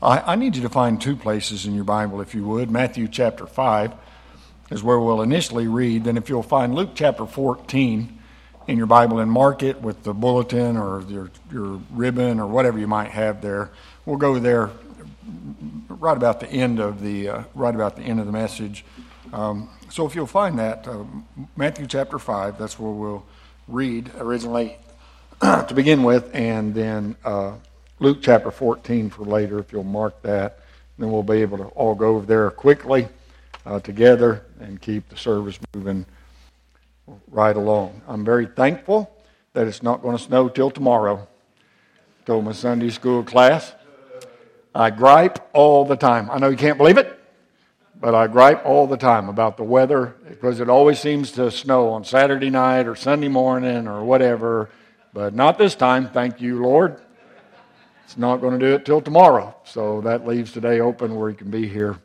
I, I, need you to find two places in your Bible, if you would. Matthew chapter 5 is where we'll initially read. Then, if you'll find Luke chapter 14 in your Bible and mark it with the bulletin or your, your ribbon or whatever you might have there, we'll go there right about the end of the uh, right about the end of the message. Um, so, if you'll find that uh, Matthew chapter 5, that's where we'll read originally to begin with, and then. Uh, Luke chapter 14 for later, if you'll mark that. Then we'll be able to all go over there quickly uh, together and keep the service moving right along. I'm very thankful that it's not going to snow till tomorrow. Told my Sunday school class. I gripe all the time. I know you can't believe it, but I gripe all the time about the weather because it always seems to snow on Saturday night or Sunday morning or whatever. But not this time, thank you, Lord. It's not going to do it till tomorrow. So that leaves today open where you can be here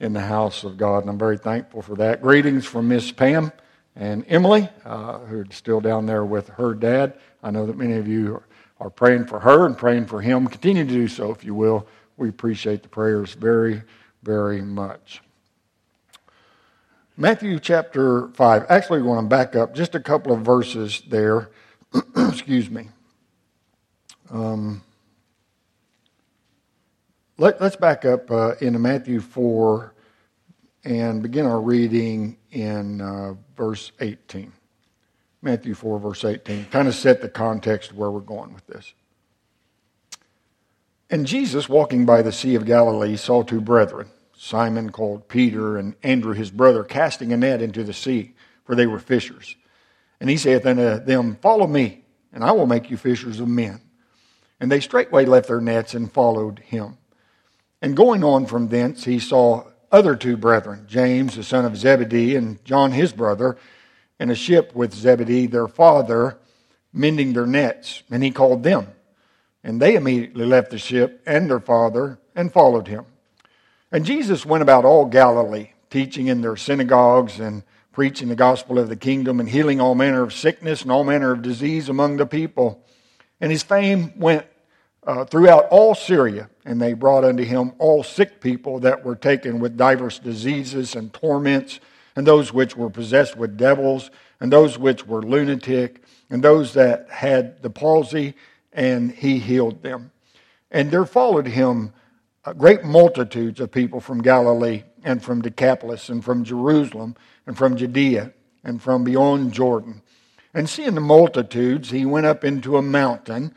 in the house of God. And I'm very thankful for that. Greetings from Miss Pam and Emily, uh, who are still down there with her dad. I know that many of you are praying for her and praying for him. Continue to do so, if you will. We appreciate the prayers very, very much. Matthew chapter 5. Actually, we want to back up just a couple of verses there. Excuse me. Um, let, us back up uh, into Matthew 4 and begin our reading in uh, verse 18. Matthew 4, verse 18. Kind of set the context where we're going with this. And Jesus, walking by the Sea of Galilee, saw two brethren, Simon called Peter and Andrew his brother, casting a net into the sea, for they were fishers. And he saith unto them, Follow me, and I will make you fishers of men. And they straightway left their nets and followed him. And going on from thence, he saw other two brethren, James, the son of Zebedee, and John, his brother, in a ship with Zebedee, their father, mending their nets. And he called them. And they immediately left the ship and their father and followed him. And Jesus went about all Galilee, teaching in their synagogues and preaching the gospel of the kingdom and healing all manner of sickness and all manner of disease among the people. And his fame went uh, throughout all Syria, and they brought unto him all sick people that were taken with divers diseases and torments, and those which were possessed with devils, and those which were lunatic, and those that had the palsy, and he healed them. And there followed him great multitudes of people from Galilee, and from Decapolis, and from Jerusalem, and from Judea, and from beyond Jordan. And seeing the multitudes, he went up into a mountain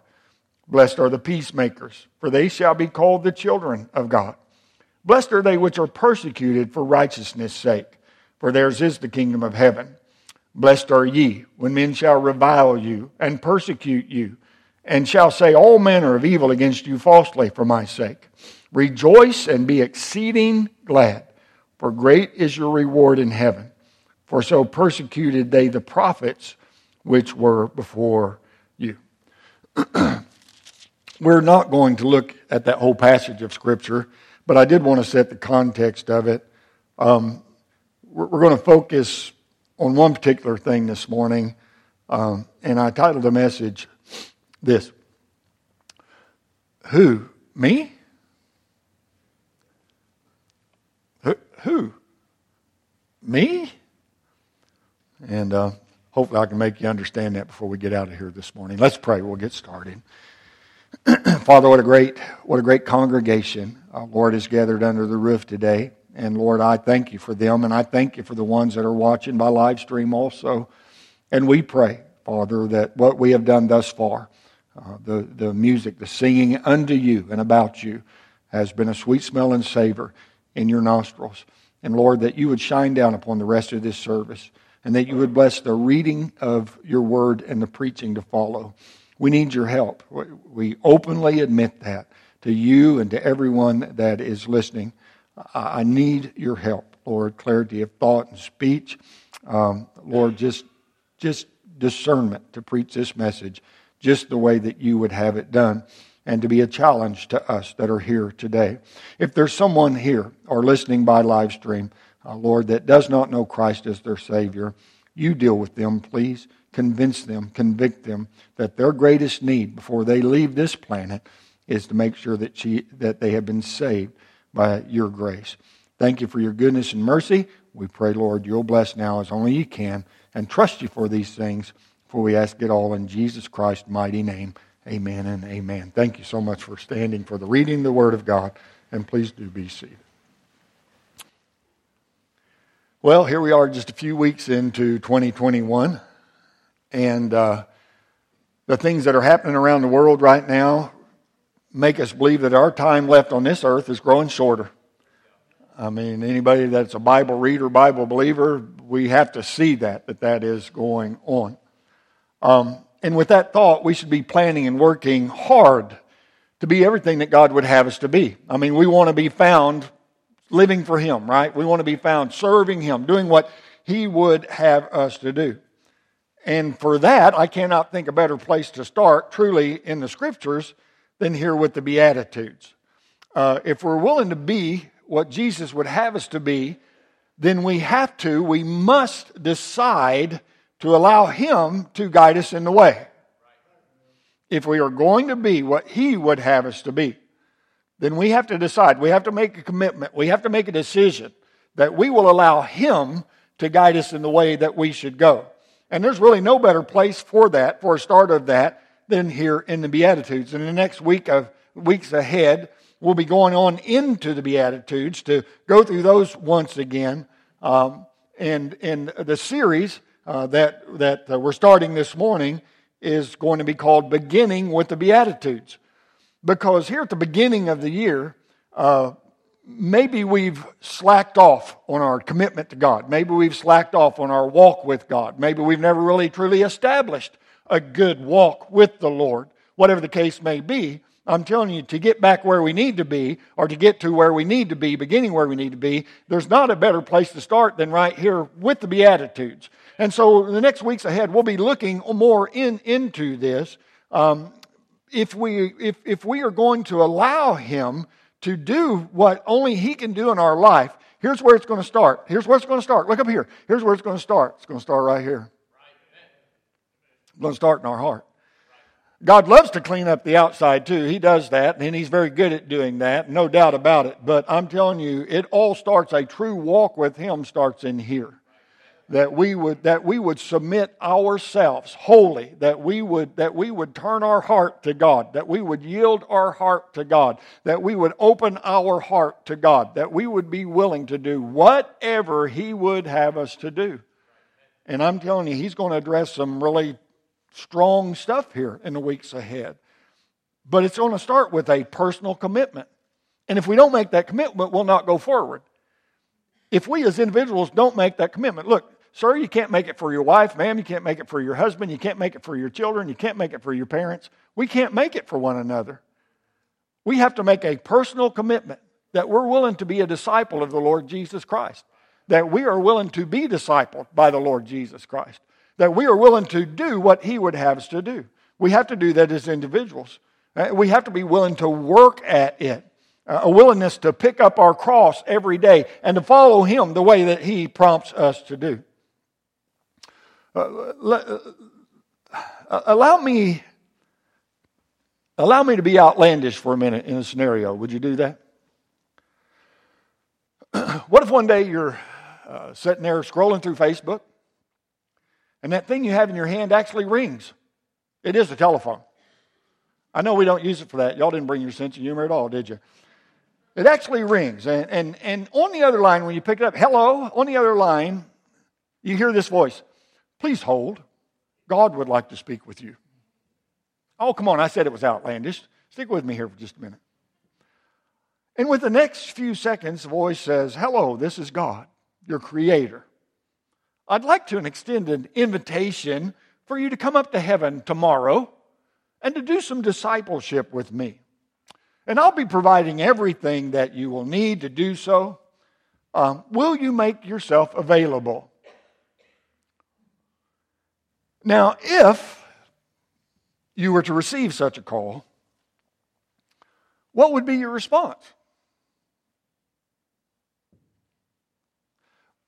Blessed are the peacemakers, for they shall be called the children of God. Blessed are they which are persecuted for righteousness' sake, for theirs is the kingdom of heaven. Blessed are ye when men shall revile you and persecute you, and shall say all manner of evil against you falsely for my sake. Rejoice and be exceeding glad, for great is your reward in heaven. For so persecuted they the prophets which were before you. We're not going to look at that whole passage of Scripture, but I did want to set the context of it. Um, we're, we're, going to focus on one particular thing this morning, um, and I titled the message this Who? Me? Who? Me? And uh, hopefully I can make you understand that before we get out of here this morning. Let's pray. We'll get started. Father, what a great, what a great congregation, our Lord, is gathered under the roof today. And Lord, I thank you for them, and I thank you for the ones that are watching by live stream also. And we pray, Father, that what we have done thus far, uh, the, the music, the singing unto you and about you, has been a sweet smell and savor in your nostrils. And Lord, that you would shine down upon the rest of this service, and that you would bless the reading of your word and the preaching to follow. We need your help. We openly admit that. to you and to everyone that is listening. I need your help, Lord. Clarity of thought and speech. Um, Lord, just, just discernment to preach this message just the way that you would have it done and to be a challenge to us that are here today. If there's someone here or listening by live stream, uh, Lord, that does not know Christ as their Savior, you deal with them, please. Convince them, convict them that their greatest need before they leave this planet is to make sure that, she, that they have been saved by your grace. Thank you for your goodness and mercy. We pray, Lord, you'll bless now as only you can and trust you for these things, for we ask it all in Jesus Christ's mighty name. Amen and amen. Thank you so much for standing for the reading of the Word of God, and please do be seated. Well, here we are just a few weeks into 2021, and uh, the things that are happening around the world right now make us believe that our time left on this earth is growing shorter. I mean, anybody that's a Bible reader, Bible believer, we have to see that, that that is going on. Um, and with that thought, we should be planning and working hard to be everything that God would have us to be. I mean, we want to be found living for Him, right? We want to be found serving Him, doing what He would have us to do. And for that, I cannot think a better place to start, truly, in the Scriptures than here with the Beatitudes. Uh, if we're willing to be what Jesus would have us to be, then we have to, we must decide to allow Him to guide us in the way. If we are going to be what He would have us to be, then we have to decide. We have to make a commitment. We have to make a decision that we will allow Him to guide us in the way that we should go. And there's really no better place for that, for a start of that, than here in the Beatitudes. In the next week of weeks ahead, we'll be going on into the Beatitudes to go through those once again. Um, and in the series uh, that that uh, we're starting this morning is going to be called "Beginning with the Beatitudes," because here at the beginning of the year. Uh, maybe we've slacked off on our commitment to God. Maybe we've slacked off on our walk with God. Maybe we've never really truly established a good walk with the Lord, whatever the case may be. I'm telling you, to get back where we need to be, or to get to where we need to be, beginning where we need to be, there's not a better place to start than right here with the Beatitudes. And so, the next weeks ahead, we'll be looking more in, into this. Um, if, we, if, if we are going to allow Him to do what only He can do in our life, here's where it's going to start. Here's where it's going to start. Look up here. Here's where it's going to start. It's going to start right here It's going to start in our heart. God loves to clean up the outside too. He does that, and He's very good at doing that, no doubt about it. But I'm telling you, it all starts, a true walk with Him starts in here. That we would that we would submit ourselves wholly, that we would that we would turn our heart to God, that we would yield our heart to God, that we would open our heart to God, that we would be willing to do whatever He would have us to do. And I'm telling you, He's going to address some really strong stuff here in the weeks ahead. But it's going to start with a personal commitment. And if we don't make that commitment, we'll not go forward. If we as individuals don't make that commitment, look, sir, you can't make it for your wife, ma'am, you can't make it for your husband, you can't make it for your children, you can't make it for your parents. We can't make it for one another. We have to make a personal commitment that we're willing to be a disciple of the Lord Jesus Christ, that we are willing to be discipled by the Lord Jesus Christ that we are willing to do what He would have us to do. We have to do that as individuals. Uh, we have to be willing to work at it, uh, a willingness to pick up our cross every day and to follow Him the way that He prompts us to do. Uh, uh, allow me allow me to be outlandish for a minute in a scenario. Would you do that? what if one day you're uh, sitting there scrolling through Facebook and that thing you have in your hand actually rings. It is a telephone. I know we don't use it for that. Y'all didn't bring your sense of humor at all, did you? It actually rings. And, and, and on the other line, when you pick it up, hello, on the other line, you hear this voice Please hold. God would like to speak with you. Oh, come on. I said it was outlandish. Stick with me here for just a minute. And with the next few seconds, the voice says, Hello, this is God, your creator. I'd like to extend an invitation for you to come up to heaven tomorrow and to do some discipleship with me. And I'll be providing everything that you will need to do so. Um, will you make yourself available? Now, if you were to receive such a call, what would be your response?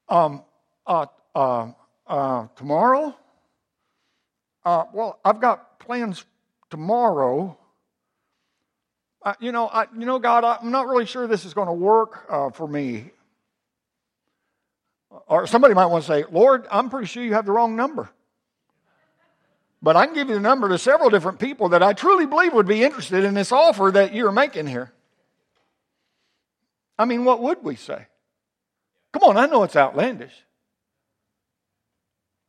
Um, uh, uh, uh, tomorrow? Uh, well, I've got plans tomorrow. Uh, you know, I, you know, God, I'm not really sure this is going to work uh, for me. Or somebody might want to say, Lord, I'm pretty sure you have the wrong number. But I can give you the number to several different people that I truly believe would be interested in this offer that you're making here. I mean, what would we say? Come on, I know it's outlandish.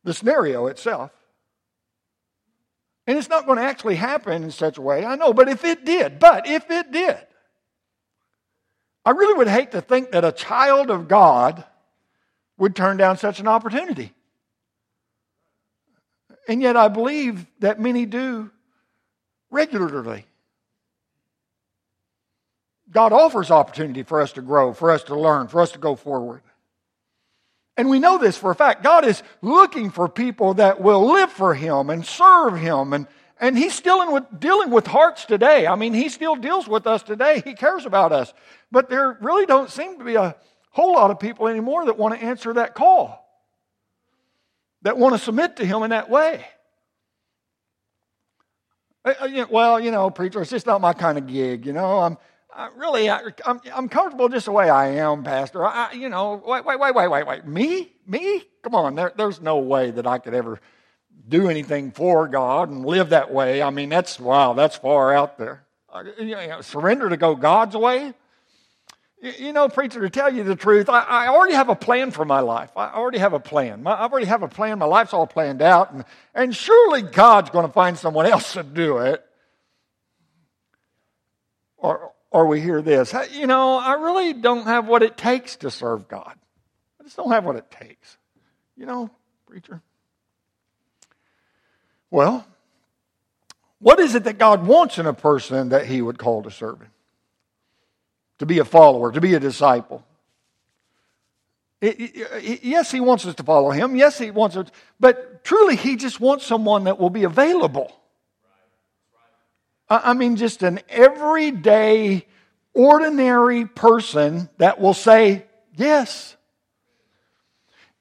The scenario itself. And it's not going to actually happen in such a way, I know, but if it did, but if it did, I really would hate to think that a child of God would turn down such an opportunity. And yet I believe that many do regularly. God offers opportunity for us to grow, for us to learn, for us to go forward. And we know this for a fact. God is looking for people that will live for Him and serve Him. And, and He's still with, dealing with hearts today. I mean, He still deals with us today. He cares about us. But there really don't seem to be a whole lot of people anymore that want to answer that call, that want to submit to Him in that way. Uh, uh, well, you know, preacher, it's just not my kind of gig. You know, I'm, I really, I, am I'm comfortable just the way I am, Pastor. I, you know, wait, wait, wait, wait, wait, wait. Me? Me? Come on. There, there's no way that I could ever do anything for God and live that way. I mean, that's, wow, that's far out there. Uh, you know, surrender to go God's way? You know, preacher, to tell you the truth, I, I, already have a plan for my life. I already have a plan. My, I already have a plan. My life's all planned out. And, and surely God's going to find someone else to do it. Or, or we hear this, you know, I really don't have what it takes to serve God. I just don't have what it takes. You know, preacher. Well, what is it that God wants in a person that he would call to serve him? To be a follower, to be a disciple. Yes, he wants us to follow him. Yes, he wants us, but truly, he just wants someone that will be available. I mean, just an everyday, ordinary person that will say, Yes.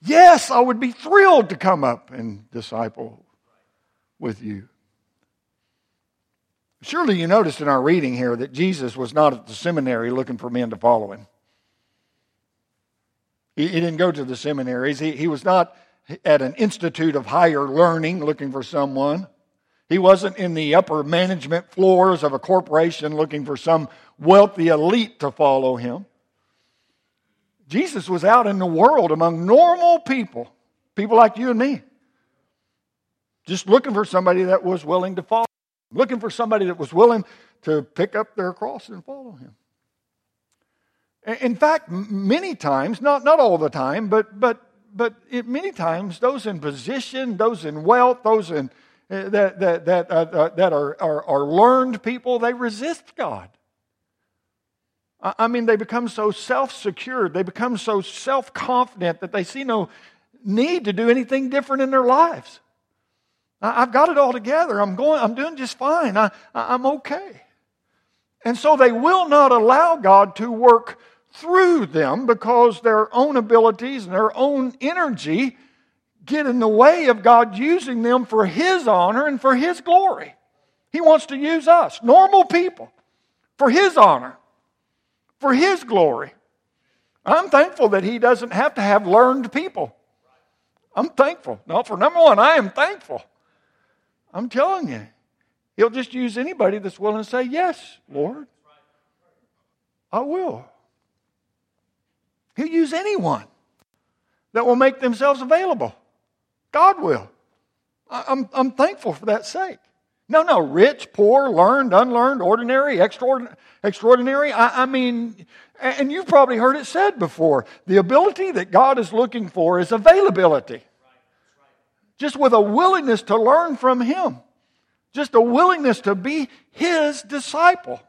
Yes, I would be thrilled to come up and disciple with you. Surely you noticed in our reading here that Jesus was not at the seminary looking for men to follow him. He, he didn't go to the seminaries. He, he was not at an institute of higher learning looking for someone. He wasn't in the upper management floors of a corporation looking for some wealthy elite to follow him. Jesus was out in the world among normal people, people like you and me, just looking for somebody that was willing to follow, looking for somebody that was willing to pick up their cross and follow him. In fact, many times, not, not all the time, but, but, but many times, those in position, those in wealth, those in uh, that, that, that, uh, uh, that are, are, are learned people, they resist God. I mean, they become so self secured, they become so self confident that they see no need to do anything different in their lives. I've got it all together. I'm going, I'm doing just fine. I, I'm okay. And so they will not allow God to work through them because their own abilities and their own energy get in the way of God using them for His honor and for His glory. He wants to use us, normal people, for His honor, for His glory. I'm thankful that He doesn't have to have learned people. I'm thankful. No, for number one, I am thankful. I'm telling you, He'll just use anybody that's willing to say, Yes, Lord, I will. He'll use anyone that will make themselves available. God will. I'm, I'm thankful for that sake. No, no, rich, poor, learned, unlearned, ordinary, extraordinary. I, I mean, and you've probably heard it said before the ability that God is looking for is availability. Just with a willingness to learn from Him, just a willingness to be His disciple.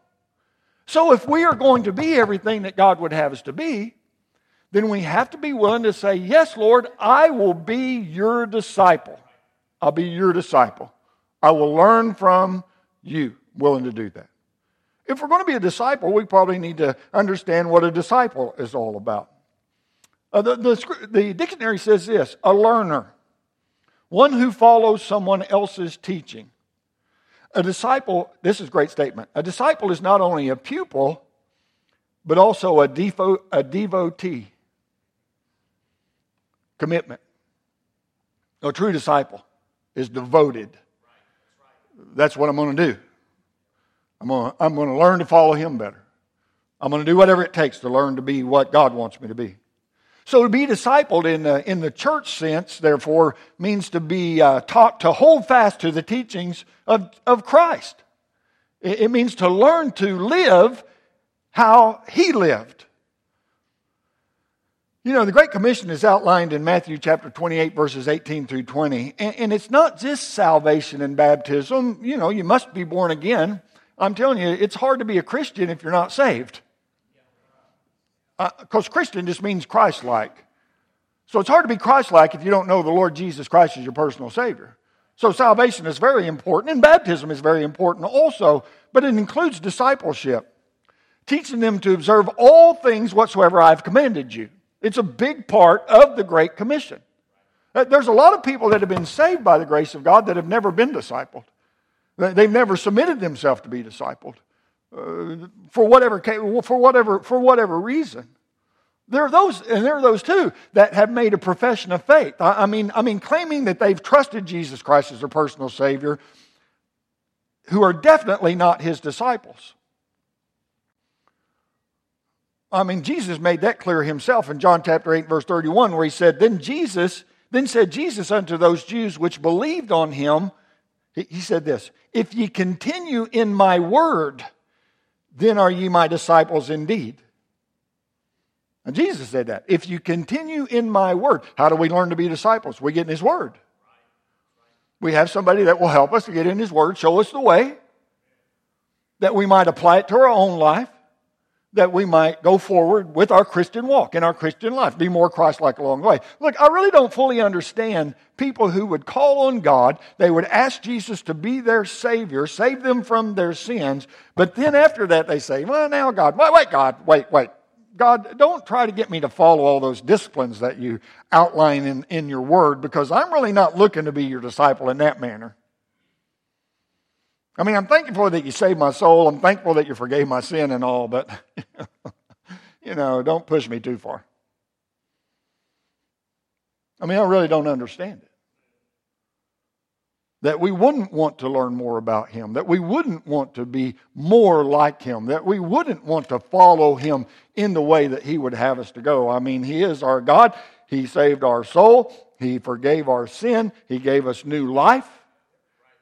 So if we are going to be everything that God would have us to be, then we have to be willing to say, Yes, Lord, I will be your disciple. I'll be your disciple. I will learn from you. Willing to do that. If we're going to be a disciple, we probably need to understand what a disciple is all about. Uh, the, the, the dictionary says this a learner, one who follows someone else's teaching. A disciple, this is a great statement. A disciple is not only a pupil, but also a, defo, a devotee. Commitment. A true disciple is devoted. That's what I'm going to do. I'm going to, I'm going to learn to follow him better. I'm going to do whatever it takes to learn to be what God wants me to be. So to be discipled in the, in the church sense, therefore, means to be uh, taught to hold fast to the teachings of, of Christ. It, it means to learn to live how he lived. You know, the Great Commission is outlined in Matthew chapter 28, verses 18 through 20. And, and, it's not just salvation and baptism. You know, you must be born again. I'm telling you, it's hard to be a Christian if you're not saved because uh, Christian just means Christ like. So it's hard to be Christ like if you don't know the Lord Jesus Christ as your personal Savior. So salvation is very important, and baptism is very important also, but it includes discipleship, teaching them to observe all things whatsoever I've commanded you. It's a big part of the Great Commission. Uh, there's a lot of people that have been saved by the grace of God that have never been discipled. They've never submitted themselves to be discipled for whatever for whatever for whatever reason. There are those, and there are those too that have made a profession of faith. I, I mean, I mean, claiming that they've trusted Jesus Christ as their personal Savior, who are definitely not His disciples. I mean, Jesus made that clear himself in John chapter 8, verse 31, where he said, Then Jesus, then said Jesus unto those Jews which believed on him, he said this, If ye continue in my word, then are ye my disciples indeed. And Jesus said that. If you continue in my word, how do we learn to be disciples? We get in his word. We have somebody that will help us to get in his word, show us the way, that we might apply it to our own life, that we might go forward with our Christian walk in our Christian life, be more Christ like along the way. Look, I really don't fully understand people who would call on God, they would ask Jesus to be their Savior, save them from their sins, but then after that they say, Well, now, God, wait, wait, God, wait, wait. God, don't try to get me to follow all those disciplines that you outline in, in your word because I'm really not looking to be your disciple in that manner. I mean, I'm thankful that you saved my soul. I'm thankful that you forgave my sin and all, but, you know, don't push me too far. I mean, I really don't understand it. That we wouldn't want to learn more about Him, that we wouldn't want to be more like Him, that we wouldn't want to follow Him in the way that He would have us to go. I mean, He is our God. He saved our soul. He forgave our sin. He gave us new life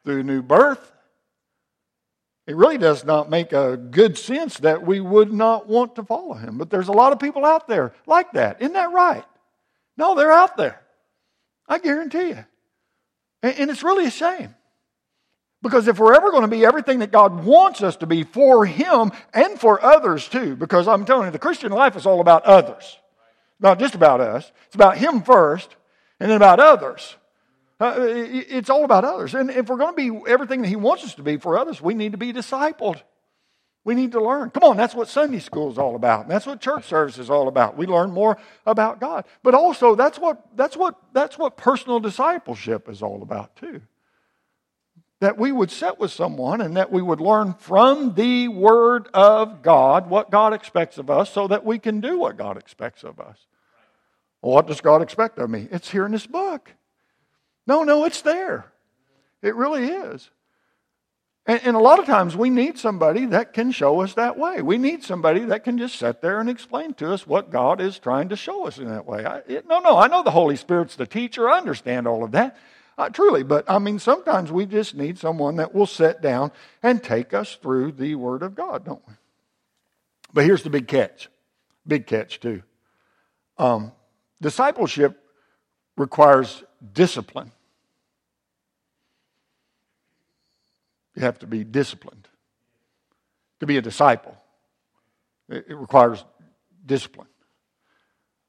through new birth. It really does not make a good sense that we would not want to follow him. But there's a lot of people out there like that. Isn't that right? No, they're out there. I guarantee you. And it's really a shame. Because if we're ever going to be everything that God wants us to be for Him and for others too, because I'm telling you, the Christian life is all about others, not just about us. It's about Him first and then about others. Uh, it's all about others. And if we're going to be everything that He wants us to be for others, we need to be discipled. We need to learn. Come on, that's what Sunday school is all about. That's what church service is all about. We learn more about God. But also that's what that's what that's what personal discipleship is all about too. That we would sit with someone and that we would learn from the Word of God what God expects of us so that we can do what God expects of us. Well, what does God expect of me? It's here in this book. No, no, it's there. It really is. And, and, a lot of times we need somebody that can show us that way. We need somebody that can just sit there and explain to us what God is trying to show us in that way. I, it, no, no, I know the Holy Spirit's the teacher. I understand all of that. Uh, truly, but I mean, sometimes we just need someone that will sit down and take us through the Word of God, don't we? But here's the big catch big catch, too. Um, discipleship requires discipline. You have to be disciplined to be a disciple. It, it requires discipline.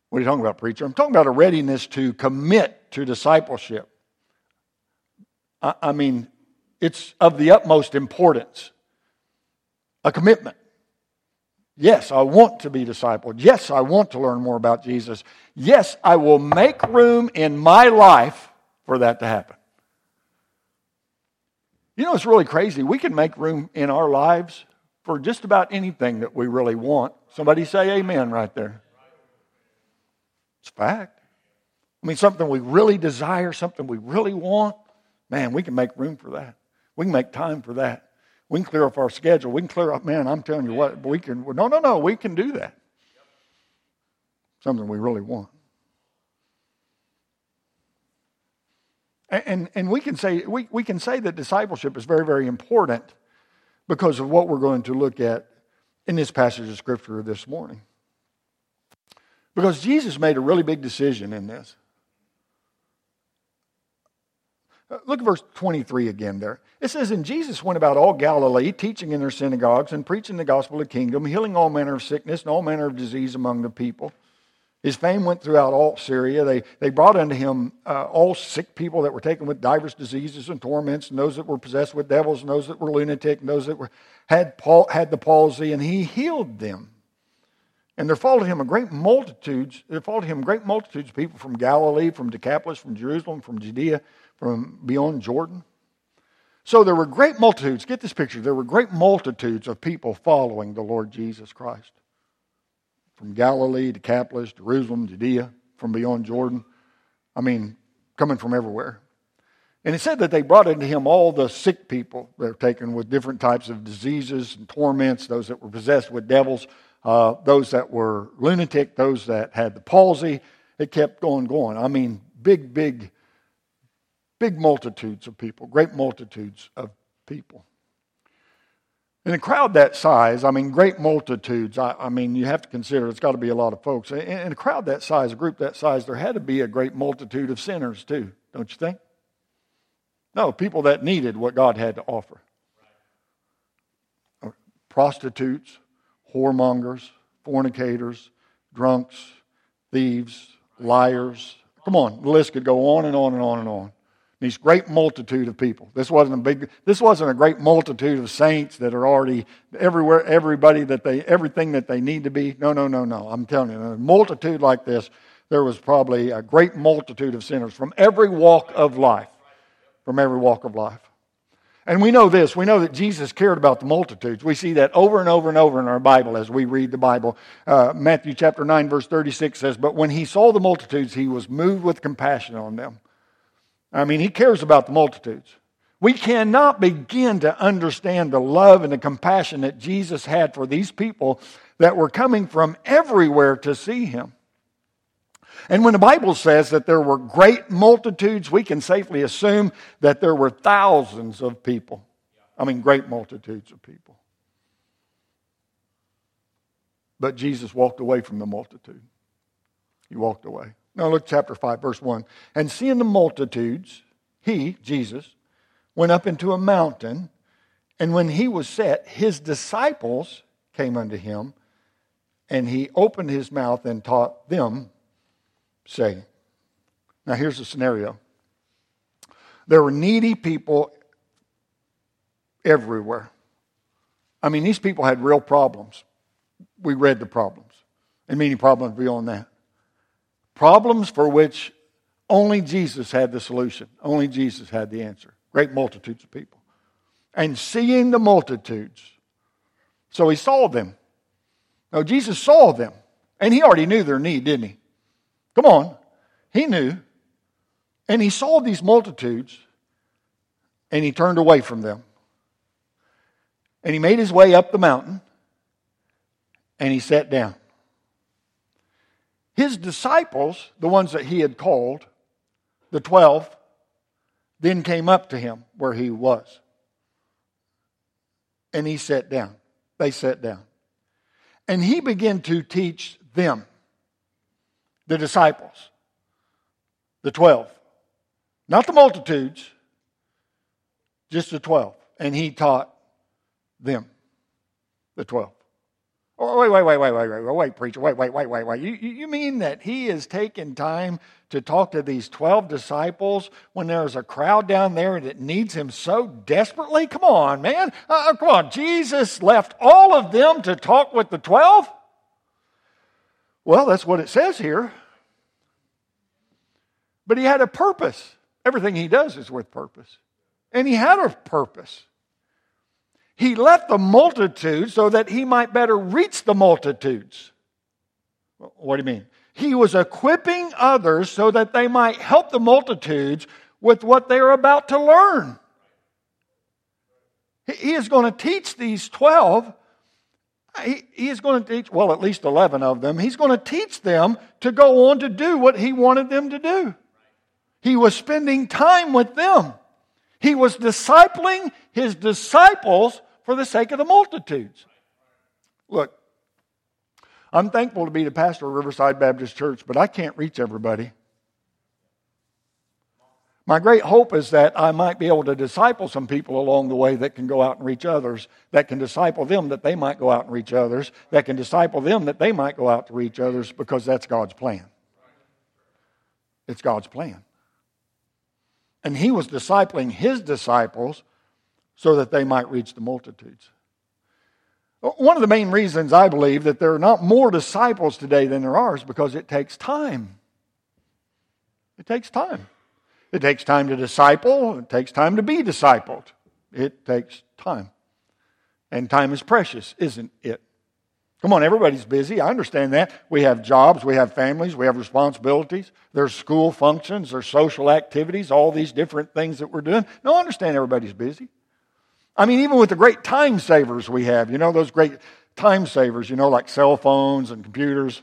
What are you talking about, preacher? I'm talking about a readiness to commit to discipleship. I, I mean, it's of the utmost importance. A commitment. Yes, I want to be discipled. Yes, I want to learn more about Jesus. Yes, I will make room in my life for that to happen. You know, it's really crazy. We can make room in our lives for just about anything that we really want. Somebody say amen right there. It's fact. I mean, something we really desire, something we really want, man, we can make room for that. We can make time for that. We can clear up our schedule. We can clear up, man, I'm telling you what, we can, no, no, no, we can do that. Something we really want. And, and we, can say, we, we can say that discipleship is very, very important because of what we're going to look at in this passage of Scripture this morning. Because Jesus made a really big decision in this. Uh, look at verse 23 again there. It says, And Jesus went about all Galilee, teaching in their synagogues and preaching the gospel of the kingdom, healing all manner of sickness and all manner of disease among the people. His fame went throughout all Syria. They, they brought unto him uh, all sick people that were taken with divers diseases and torments, and those that were possessed with devils, and those that were lunatic, and those that were, had, Paul, had the palsy, and he healed them. And there followed him a great multitudes, there followed him great multitudes of people from Galilee, from Decapolis, from Jerusalem, from Judea, from beyond Jordan. So there were great multitudes, get this picture, there were great multitudes of people following the Lord Jesus Christ from Galilee, to Decapolis, Jerusalem, Judea, from beyond Jordan. I mean, coming from everywhere. And it said that they brought into him all the sick people that were taken with different types of diseases and torments, those that were possessed with devils, uh, those that were lunatic, those that had the palsy. It kept going, going. I mean, big, big, big multitudes of people, great multitudes of people. In a crowd that size, I mean, great multitudes, I, I mean, you have to consider it's got to be a lot of folks. In, in a crowd that size, a group that size, there had to be a great multitude of sinners too, don't you think? No, people that needed what God had to offer. Uh, prostitutes, whoremongers, fornicators, drunks, thieves, liars. Come on, the list could go on and on and on and on these great multitude of people. This wasn't a big this wasn't a great multitude of saints that are already everywhere everybody that they everything that they need to be. No, no, no, no. I'm telling you, a multitude like this, there was probably a great multitude of sinners from every walk of life. From every walk of life. And we know this. We know that Jesus cared about the multitudes. We see that over and over and over in our Bible as we read the Bible. Uh, Matthew chapter 9, verse 36 says, But when he saw the multitudes, he was moved with compassion on them I mean, he cares about the multitudes. We cannot begin to understand the love and the compassion that Jesus had for these people that were coming from everywhere to see him. And when the Bible says that there were great multitudes, we can safely assume that there were thousands of people. I mean, great multitudes of people. But Jesus walked away from the multitude. He walked away. Now look, chapter 5, verse 1. And seeing the multitudes, he, Jesus, went up into a mountain, and when he was set, his disciples came unto him, and he opened his mouth and taught them, saying, Now here's the scenario. There were needy people everywhere. I mean, these people had real problems. We read the problems, and many problems beyond that. Problems for which only Jesus had the solution. Only Jesus had the answer. Great multitudes of people. And seeing the multitudes. So he saw them. No, Jesus saw them. And he already knew their need, didn't he? Come on. He knew. And he saw these multitudes and he turned away from them. And he made his way up the mountain and he sat down. His disciples, the ones that he had called, the twelve, then came up to him where he was. And he sat down. They sat down. And he began to teach them, the disciples, the twelve. Not the multitudes, just the twelve. And he taught them, the twelve. Oh, wait, wait, wait, wait, wait, wait, wait, preacher, wait, wait, wait, wait, wait. You, you mean that he is taking time to talk to these 12 disciples when there's a crowd down there that needs him so desperately? Come on, man. Uh, uh come on. Jesus left all of them to talk with the 12? Well, that's what it says here. But he had a purpose. Everything he does is with purpose. And he had a purpose. He left the multitude so that he might better reach the multitudes. What do you mean? He was equipping others so that they might help the multitudes with what they are about to learn. He is going to teach these 12. He, is going to teach, well, at least 11 of them. He's going to teach them to go on to do what he wanted them to do. He was spending time with them. He was discipling his disciples for the sake of the multitudes. Look, I'm thankful to be the pastor of Riverside Baptist Church, but I can't reach everybody. My great hope is that I might be able to disciple some people along the way that can go out and reach others, that can disciple them that they might go out and reach others, that can disciple them that they might go out to reach others because that's God's plan. It's God's plan. And he was discipling his disciples so that they might reach the multitudes. One of the main reasons I believe that there are not more disciples today than there are is because it takes time. It takes time. It takes time to disciple, it takes time to be discipled. It takes time. And time is precious, isn't it? Come on, everybody's busy. I understand that. We have jobs, we have families, we have responsibilities. There's school functions, there's social activities, all these different things that we're doing. No, I understand everybody's busy. I mean, even with the great time savers we have, you know, those great time savers, you know, like cell phones and computers.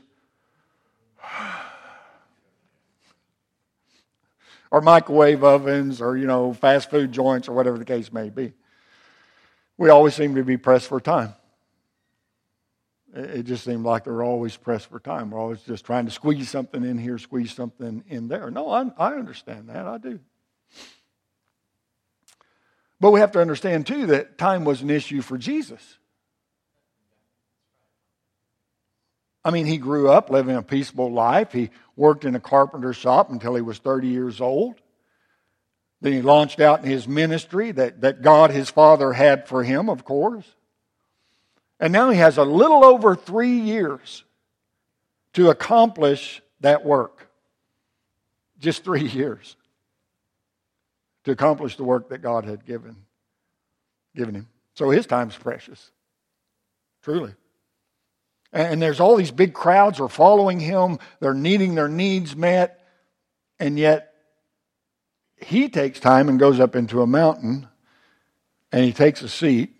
or microwave ovens or, you know, fast food joints or whatever the case may be. We always seem to be pressed for time. It just seemed like they're always pressed for time. We're always just trying to squeeze something in here, squeeze something in there. No, I, I understand that. I do. But we have to understand, too, that time was an issue for Jesus. I mean, he grew up living a peaceable life. He worked in a carpenter shop until he was 30 years old. Then he launched out in his ministry that, that God, his father, had for him, of course. And now he has a little over three years to accomplish that work. Just three years to accomplish the work that God had given, given him. So his time's precious. Truly. And there's all these big crowds are following him. They're needing their needs met. And yet, he takes time and goes up into a mountain and he takes a seat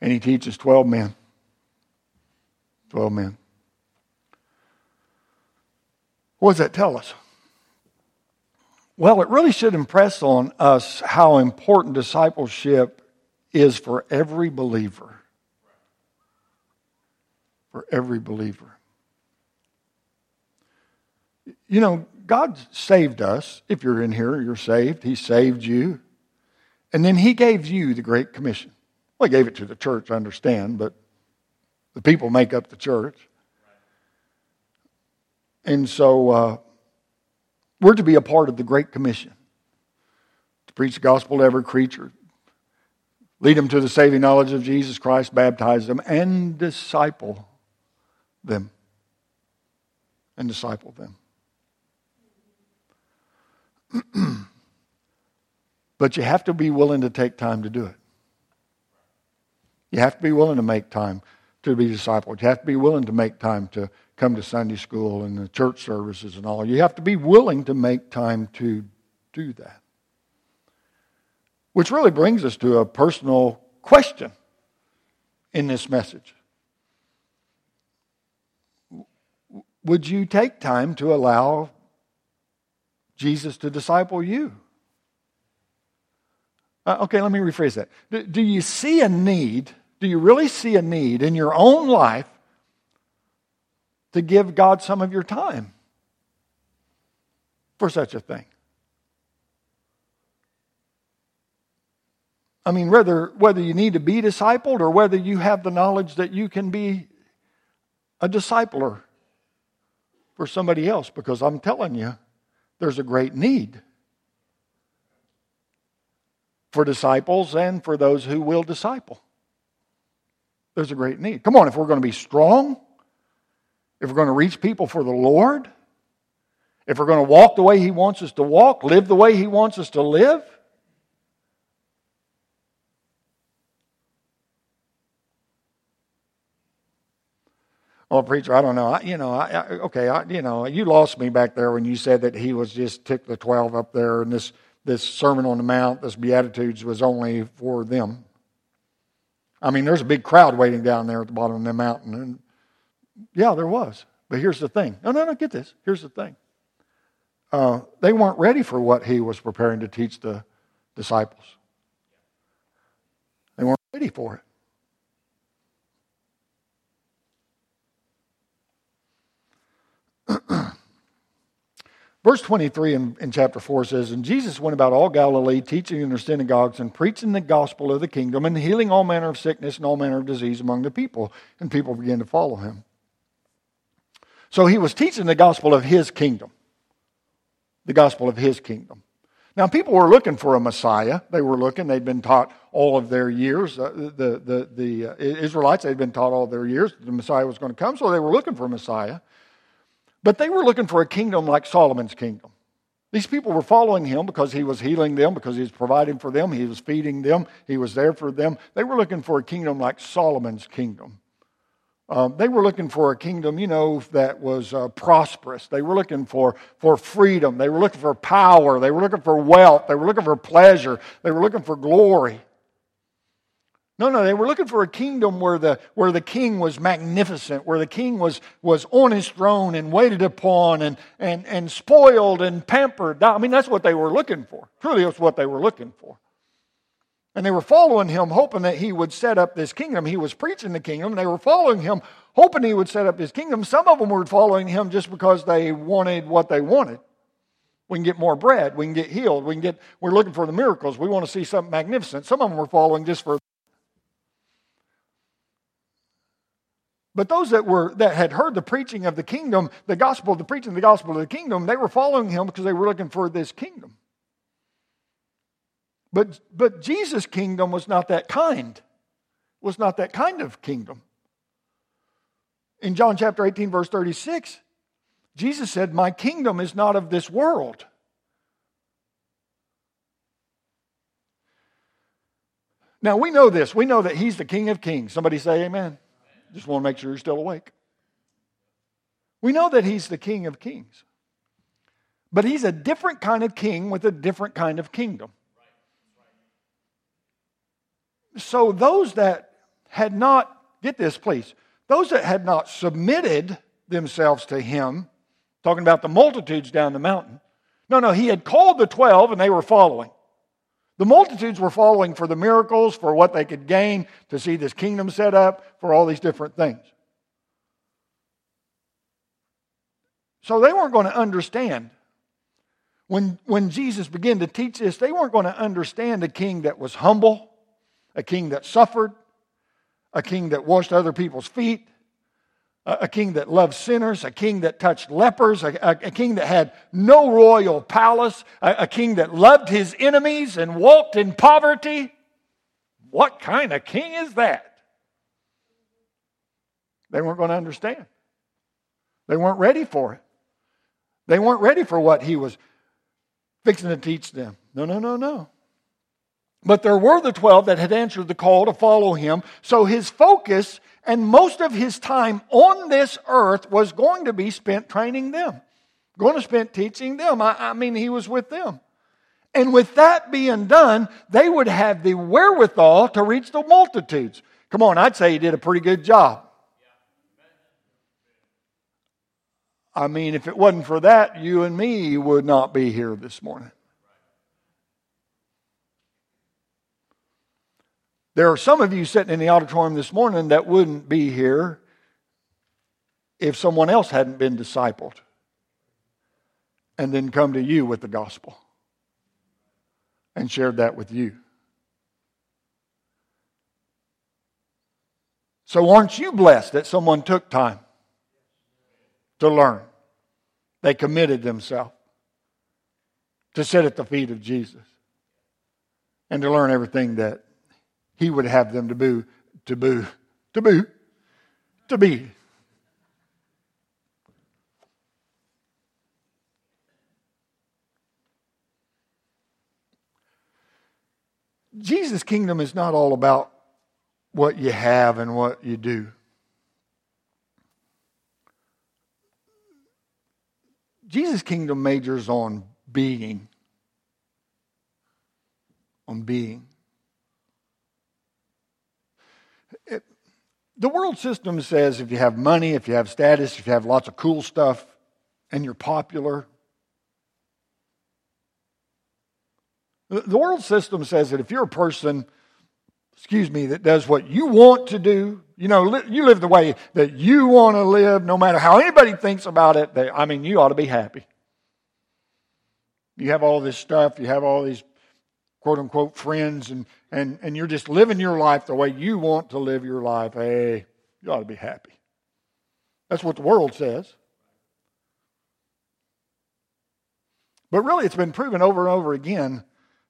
and he teaches 12 men. 12 men. What does that tell us? Well, it really should impress on us how important discipleship is for every believer. For every believer. You know, God saved us. If you're in here, you're saved. He saved you. And then He gave you the Great Commission. Well, he gave it to the church, I understand, but the people make up the church. And so uh, we're to be a part of the Great Commission to preach the gospel to every creature, lead them to the saving knowledge of Jesus Christ, baptize them, and disciple them. And disciple them. but you have to be willing to take time to do it. You have to be willing to make time to be discipled. You have to be willing to make time to come to Sunday school and the church services and all. You have to be willing to make time to do that. Which really brings us to a personal question in this message. Would you take time to allow Jesus to disciple you? Uh, okay, let me rephrase that. Do, do you see a need do you really see a need in your own life to give God some of your time for such a thing? I mean, whether, whether you need to be discipled or whether you have the knowledge that you can be a discipler for somebody else because I'm telling you, there's a great need for disciples and for those who will disciple. There's a great need. Come on, if we're going to be strong, if we're going to reach people for the Lord, if we're going to walk the way He wants us to walk, live the way He wants us to live, Oh, preacher, I don't know. I, you know, I, I, okay, I, you know, you lost me back there when you said that he was just took the twelve up there, and this this Sermon on the Mount, this Beatitudes, was only for them. I mean, there's a big crowd waiting down there at the bottom of the mountain, and yeah, there was. But here's the thing. No, no, no. Get this. Here's the thing. Uh, they weren't ready for what he was preparing to teach the disciples. They weren't ready for it. Verse 23 in, in, chapter 4 says, And Jesus went about all Galilee, teaching in their synagogues and preaching the gospel of the kingdom and healing all manner of sickness and all manner of disease among the people. And people began to follow him. So he was teaching the gospel of his kingdom. The gospel of his kingdom. Now, people were looking for a Messiah. They were looking. They'd been taught all of their years. Uh, the the, the uh, Israelites, they'd been taught all their years the Messiah was going to come, so they were looking for a Messiah. But they were looking for a kingdom like Solomon's kingdom. These people were following him because he was healing them, because he was providing for them, he was feeding them, he was there for them. They were looking for a kingdom like Solomon's kingdom. Um, they were looking for a kingdom, you know, that was uh, prosperous. They were looking for, for freedom. They were looking for power. They were looking for wealth. They were looking for pleasure. They were looking for glory. No, no, they were looking for a kingdom where the, where the king was magnificent, where the king was, was on his throne and waited upon and, and, and spoiled and pampered. I mean, that's what they were looking for. Truly, that's what they were looking for. And they were following him, hoping that he would set up this kingdom. He was preaching the kingdom. They were following him, hoping he would set up his kingdom. Some of them were following him just because they wanted what they wanted. We can get more bread. We can get healed. We can get, we're looking for the miracles. We want to see something magnificent. Some of them were following just for But those that were that had heard the preaching of the kingdom, the gospel, the preaching of the gospel of the kingdom, they were following him because they were looking for this kingdom. But but Jesus' kingdom was not that kind. Was not that kind of kingdom. In John chapter 18, verse 36, Jesus said, My kingdom is not of this world. Now we know this. We know that he's the King of Kings. Somebody say amen. Just want to make sure you're still awake. We know that he's the King of Kings. But he's a different kind of king with a different kind of kingdom. So those that had not, get this please, those that had not submitted themselves to him, talking about the multitudes down the mountain, no, no, he had called the 12 and they were following. The multitudes were following for the miracles, for what they could gain, to see this kingdom set up, for all these different things. So they weren't going to understand. When, when Jesus began to teach this, they weren't going to understand a king that was humble, a king that suffered, a king that washed other people's feet, a king that loved sinners, a king that touched lepers, a, a, a king that had no royal palace, a, a king that loved his enemies and walked in poverty. What kind of king is that? They weren't going to understand. They weren't ready for it. They weren't ready for what he was fixing to teach them. No, no, no, no. But there were the 12 that had answered the call to follow him. So his focus and most of his time on this earth was going to be spent training them, going to spend teaching them. I, I mean, he was with them. And with that being done, they would have the wherewithal to reach the multitudes. Come on, I'd say he did a pretty good job. I mean, if it wasn't for that, you and me would not be here this morning. There are some of you sitting in the auditorium this morning that wouldn't be here if someone else hadn't been discipled and then come to you with the gospel and shared that with you. So, aren't you blessed that someone took time to learn. They committed themselves to sit at the feet of Jesus and to learn everything that he would have them to boo, to boo, to boo, to be. Jesus' kingdom is not all about what you have and what you do. Jesus' kingdom majors on being. On being. The world system says if you have money, if you have status, if you have lots of cool stuff, and you're popular, the world system says that if you're a person, excuse me, that does what you want to do, you know, you live the way that you want to live, no matter how anybody thinks about it, they, I mean, you ought to be happy. You have all this stuff, you have all these quote unquote friends, and, and, and you're just living your life the way you want to live your life. Hey, you ought to be happy. That's what the world says. But really, it's been proven over and over again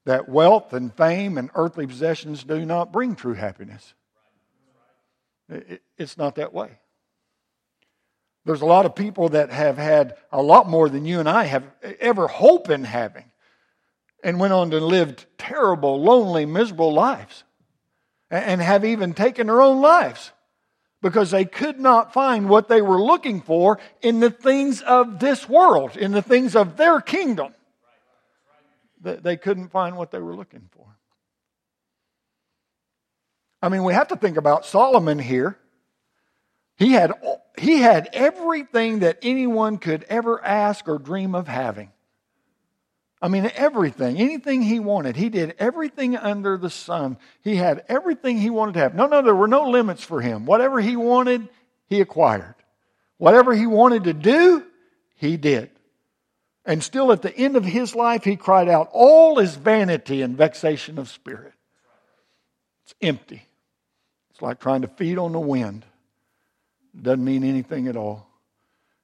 that wealth and fame and earthly possessions do not bring true happiness. It's not that way. There's a lot of people that have had a lot more than you and I have ever hope in having and went on to live terrible, lonely, miserable lives and have even taken their own lives because they could not find what they were looking for in the things of this world, in the things of their kingdom. They couldn't find what they were looking for. I mean, we have to think about Solomon here. He had, he had everything that anyone could ever ask or dream of having. I mean, everything, anything he wanted. He did everything under the sun. He had everything he wanted to have. No, no, there were no limits for him. Whatever he wanted, he acquired. Whatever he wanted to do, he did. And still at the end of his life, he cried out, All is vanity and vexation of spirit. It's empty. It's like trying to feed on the wind. It doesn't mean anything at all.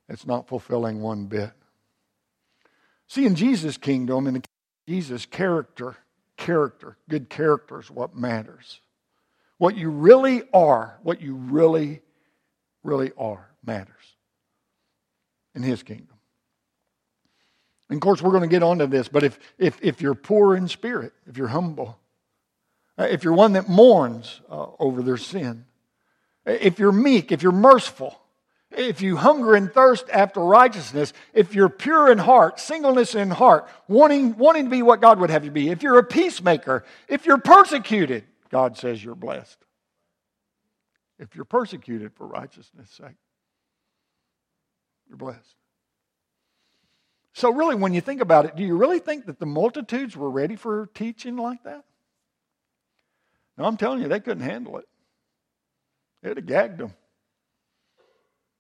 It's not fulfilling one bit. See, in Jesus' kingdom, in Jesus' character, character, good character is what matters. What you really are, what you really, really are, matters in His kingdom. And of course, we're going to get onto this, but if, if, if you're poor in spirit, if you're humble, uh, if you're one that mourns uh, over their sin, if you're meek, if you're merciful, if you hunger and thirst after righteousness, if you're pure in heart, singleness in heart, wanting, wanting to be what God would have you be, if you're a peacemaker, if you're persecuted, God says you're blessed. If you're persecuted for righteousness' sake, you're blessed. So, really, when you think about it, do you really think that the multitudes were ready for teaching like that? No, I'm telling you, they couldn't handle it. It'd have gagged them.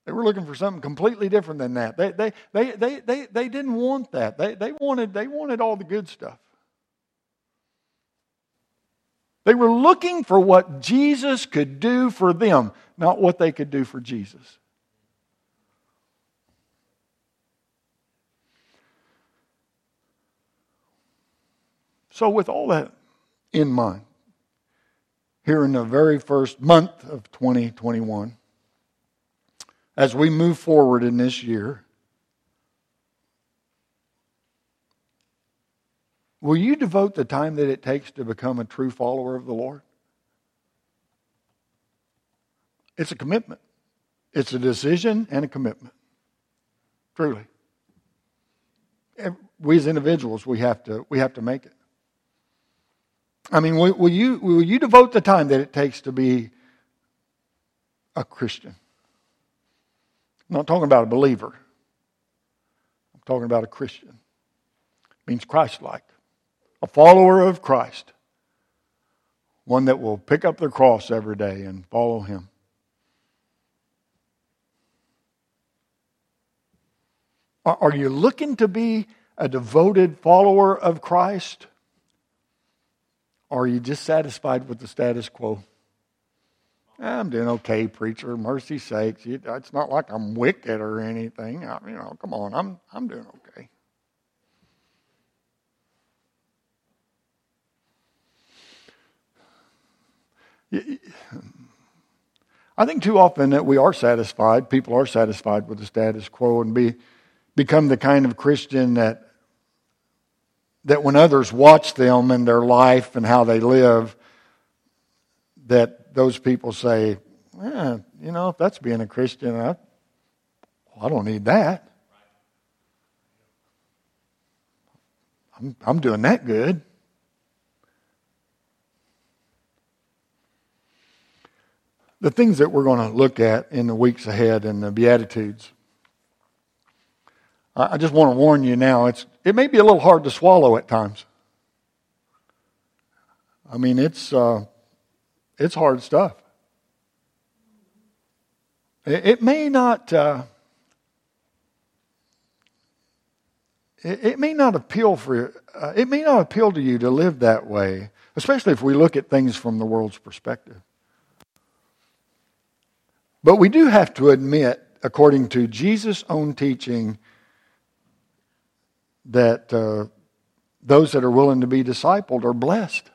They were looking for something completely different than that. They, they, they, they, they, they didn't want that. They, they, wanted, they wanted all the good stuff. They were looking for what Jesus could do for them, not what they could do for Jesus. So, with all that in mind, here in the very first month of 2021, as we move forward in this year, will you devote the time that it takes to become a true follower of the Lord? It's a commitment. It's a decision and a commitment. Truly. We as individuals, we have to, we have to make it. I mean, will, you, will you devote the time that it takes to be a Christian? I'm not talking about a believer. I'm talking about a Christian. It means Christ like, a follower of Christ, one that will pick up their cross every day and follow Him. Are you looking to be a devoted follower of Christ? Or are you just satisfied with the status quo? I'm doing okay, preacher. Mercy sakes. It's not like I'm wicked or anything. I, you know, come on. I'm, I'm doing okay. I think too often that we are satisfied, people are satisfied with the status quo and be, become the kind of Christian that, that when others watch them and their life and how they live, that those people say, eh, you know, if that's being a Christian, I, well, I don't need that. I'm, I'm doing that good. the things that we're going to look at in the weeks ahead in the Beatitudes. I just want to warn you now, it's, it may be a little hard to swallow at times. I mean, it's, uh, it's hard stuff. It, it may not. Uh, it, may not appeal for uh, it may not appeal to you to live that way, especially if we look at things from the world's perspective. But we do have to admit, according to Jesus' own teaching, that uh, those that are willing to be discipled are blessed.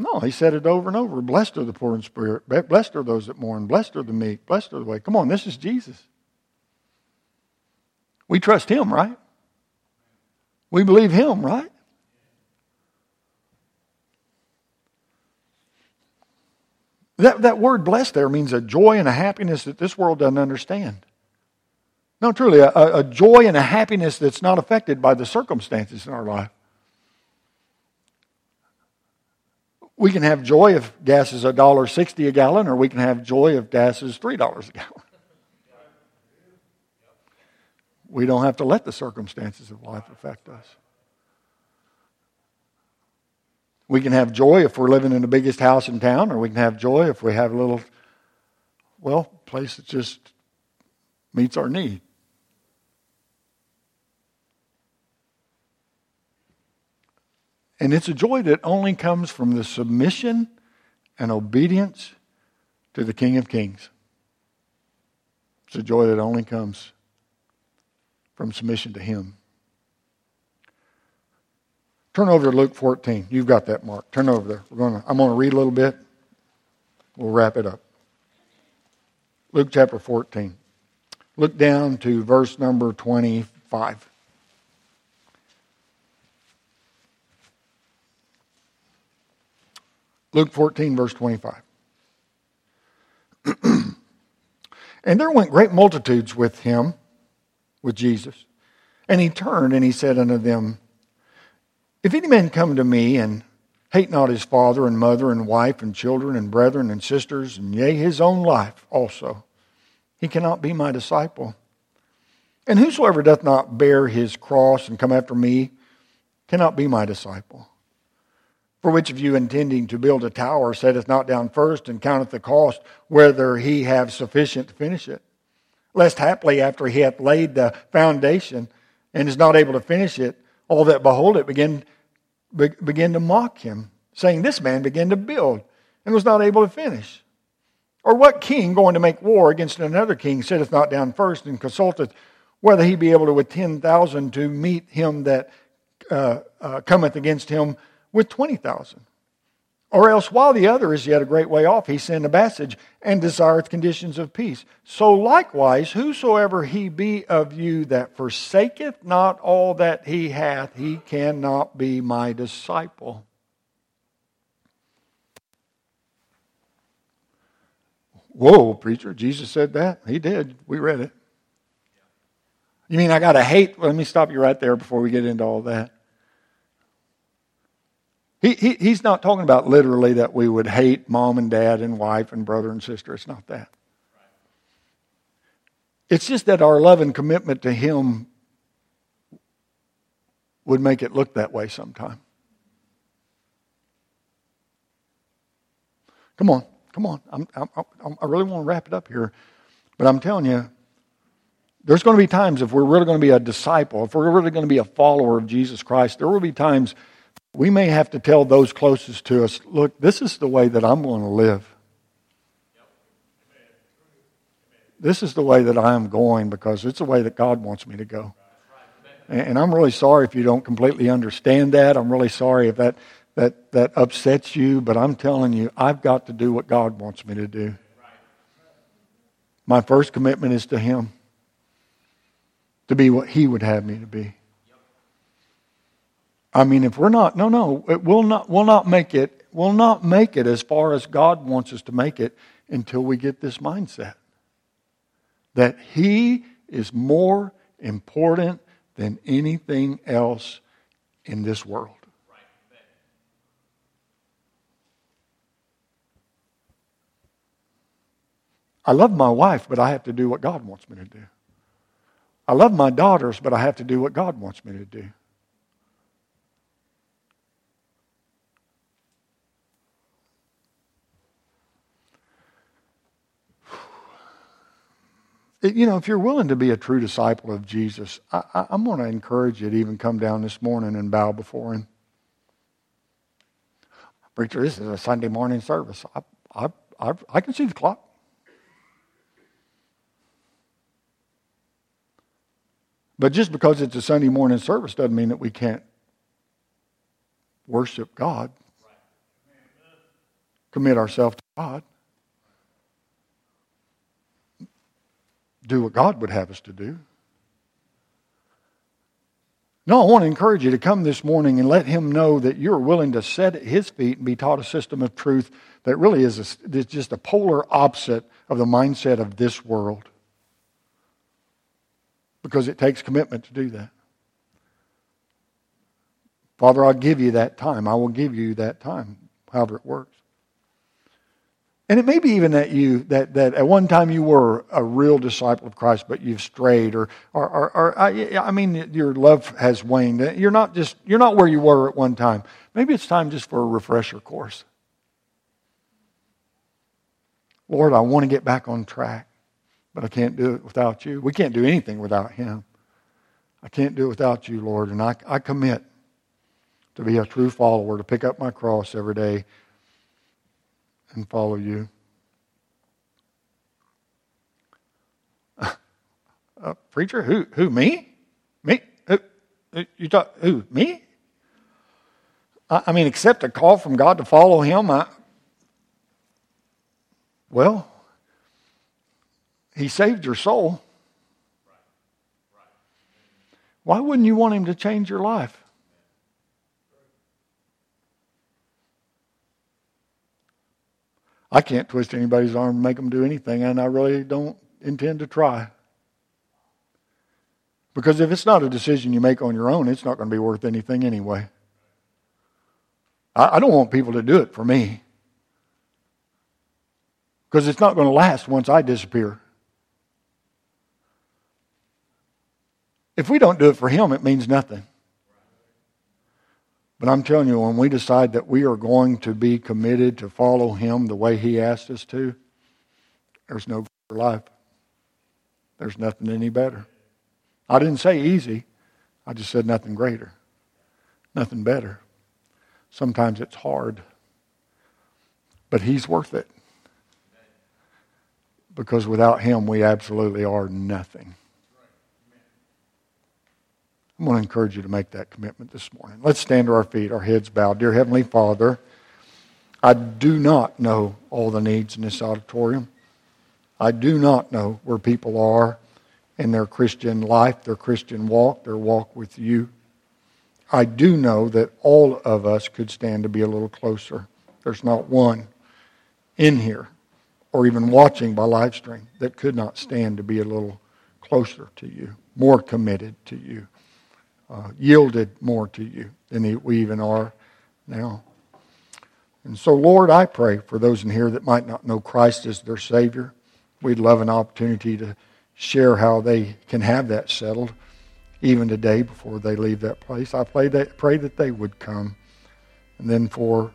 No, he said it over and over. Blessed are the poor in spirit. Blessed are those that mourn. Blessed are the meek. Blessed are the way. Come on, this is Jesus. We trust him, right? We believe him, right? That, that word blessed there means a joy and a happiness that this world doesn't understand. No, truly, a, a joy and a happiness that's not affected by the circumstances in our life. We can have joy if gas is $1.60 a gallon, or we can have joy if gas is $3 a gallon. We don't have to let the circumstances of life affect us. We can have joy if we're living in the biggest house in town, or we can have joy if we have a little, well, place that just meets our need. And it's a joy that only comes from the submission and obedience to the King of Kings. It's a joy that only comes from submission to Him. Turn over to Luke 14. You've got that, Mark. Turn over there. To, I'm going to read a little bit. We'll wrap it up. Luke chapter 14. Look down to verse number 25. Luke 14, verse 25. and there went great multitudes with him, with Jesus. And he turned and he said unto them, if any man come to me and hate not his father and mother and wife and children and brethren and sisters, and yea, his own life also, he cannot be my disciple. And whosoever doth not bear his cross and come after me cannot be my disciple. For which of you intending to build a tower setteth not down first and counteth the cost, whether he have sufficient to finish it? Lest haply after he hath laid the foundation and is not able to finish it, all that behold it begin, be, began to mock him, saying, This man began to build and was not able to finish. Or what king going to make war against another king sitteth not down first and consulteth whether he be able to with 10,000 to meet him that uh, uh, cometh against him with 20,000? Or else, while the other is yet a great way off, he send a message and desireth conditions of peace. So likewise, whosoever he be of you that forsaketh not all that he hath, he cannot be my disciple. Whoa, preacher, Jesus said that? He did. We read it. You mean I got to hate? Let me stop you right there before we get into all that. He, he, he's not talking about literally that we would hate mom and dad and wife and brother and sister. It's not that. It's just that our love and commitment to Him would make it look that way sometime. Come on, come on. I'm, I'm, I'm, i really want to wrap it up here. But I'm telling you, there's going to be times if we're really going to be a disciple, if we're really going to be a follower of Jesus Christ, there will be times we may have to tell those closest to us look, this is the way that I'm going to live. This is the way that I am going because it's the way that God wants me to go. And I'm really sorry if you don't completely understand that. I'm really sorry if that, that, that upsets you, but I'm telling you, I've got to do what God wants me to do. My first commitment is to Him to be what He would have me to be. I mean, if we're not, no, no, it will not, we'll not make it, we'll not make it as far as God wants us to make it until we get this mindset that He is more important than anything else in this world. I love my wife, but I have to do what God wants me to do. I love my daughters, but I have to do what God wants me to do. You know, if you're willing to be a true disciple of Jesus, I, am going to encourage you to even come down this morning and bow before Him. Preacher, this is a Sunday morning service. I, I, I, I can see the clock. But just because it's a Sunday morning service doesn't mean that we can't worship God, commit ourselves to God. Do what God would have us to do. No, I want to encourage you to come this morning and let Him know that you're willing to sit at His feet and be taught a system of truth that really is, a, is just a polar opposite of the mindset of this world. Because it takes commitment to do that. Father, I'll give you that time. I will give you that time, however it works. And it may be even that you, that, that at one time you were a real disciple of Christ, but you've strayed, or, or, or, or I, I mean, your love has waned. You're not just, you're not where you were at one time. Maybe it's time just for a refresher course. Lord, I want to get back on track, but I can't do it without you. We can't do anything without Him. I can't do it without you, Lord. And I, I commit to be a true follower, to pick up my cross every day and follow you. Uh, preacher, who? Who? Me? Me? Who, you talk? Who? Me? I, I mean, accept a call from God to follow Him. I, well, He saved your soul. Why wouldn't you want Him to change your life? I can't twist anybody's arm and make them do anything, and I really don't intend to try. Because if it's not a decision you make on your own, it's not going to be worth anything anyway. I, I don't want people to do it for me. Because it's not going to last once I disappear. If we don't do it for Him, it means nothing. But I'm telling you, when we decide that we are going to be committed to follow Him the way He asked us to, there's no better life. There's nothing any better. I didn't say easy. I just said nothing greater, nothing better. Sometimes it's hard, but He's worth it. Because without Him, we absolutely are nothing. I'm going to encourage you to make that commitment this morning. Let's stand to our feet, our heads bowed. Dear Heavenly Father, I do not know all the needs in this auditorium. I do not know where people are in their Christian life, their Christian walk, their walk with you. I do know that all of us could stand to be a little closer. There's not one in here or even watching by live stream that could not stand to be a little closer to you, more committed to you uh, yielded more to you than we even are now. And so, Lord, I pray for those in here that might not know Christ as their Savior. We'd love an opportunity to share how they can have that settled even today before they leave that place. I pray that, pray that they would come. And then for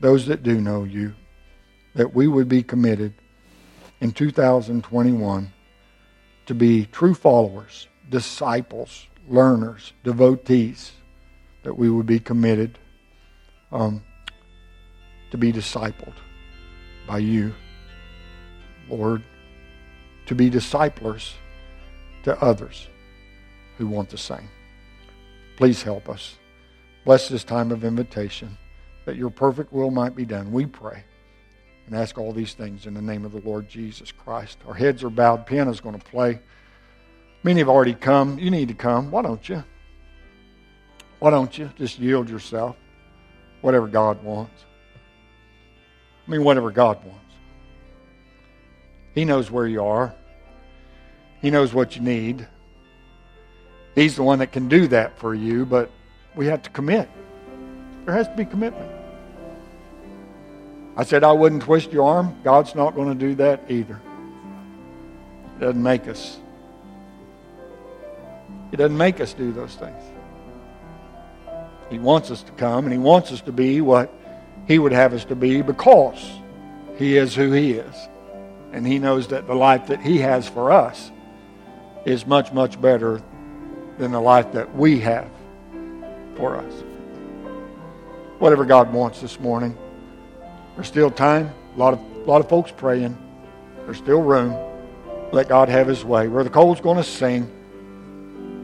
those that do know you, that we would be committed in 2021 to be true followers, disciples learners, devotees, that we would be committed um, to be discipled by you, Lord, to be disciplers to others who want the same. Please help us. Bless this time of invitation that your perfect will might be done. We pray and ask all these things in the name of the Lord Jesus Christ. Our heads are bowed. Piano's going to play. Many have already come. You need to come. Why don't you? Why don't you just yield yourself? Whatever God wants. I mean, whatever God wants. He knows where you are, He knows what you need. He's the one that can do that for you, but we have to commit. There has to be commitment. I said I wouldn't twist your arm. God's not going to do that either. It doesn't make us. It doesn't make us do those things. He wants us to come and He wants us to be what He would have us to be because He is who He is. And He knows that the life that He has for us is much, much better than the life that we have for us. Whatever God wants this morning. There's still time. A lot of, a lot of folks praying. There's still room. Let God have His way. Brother Cole's going to sing.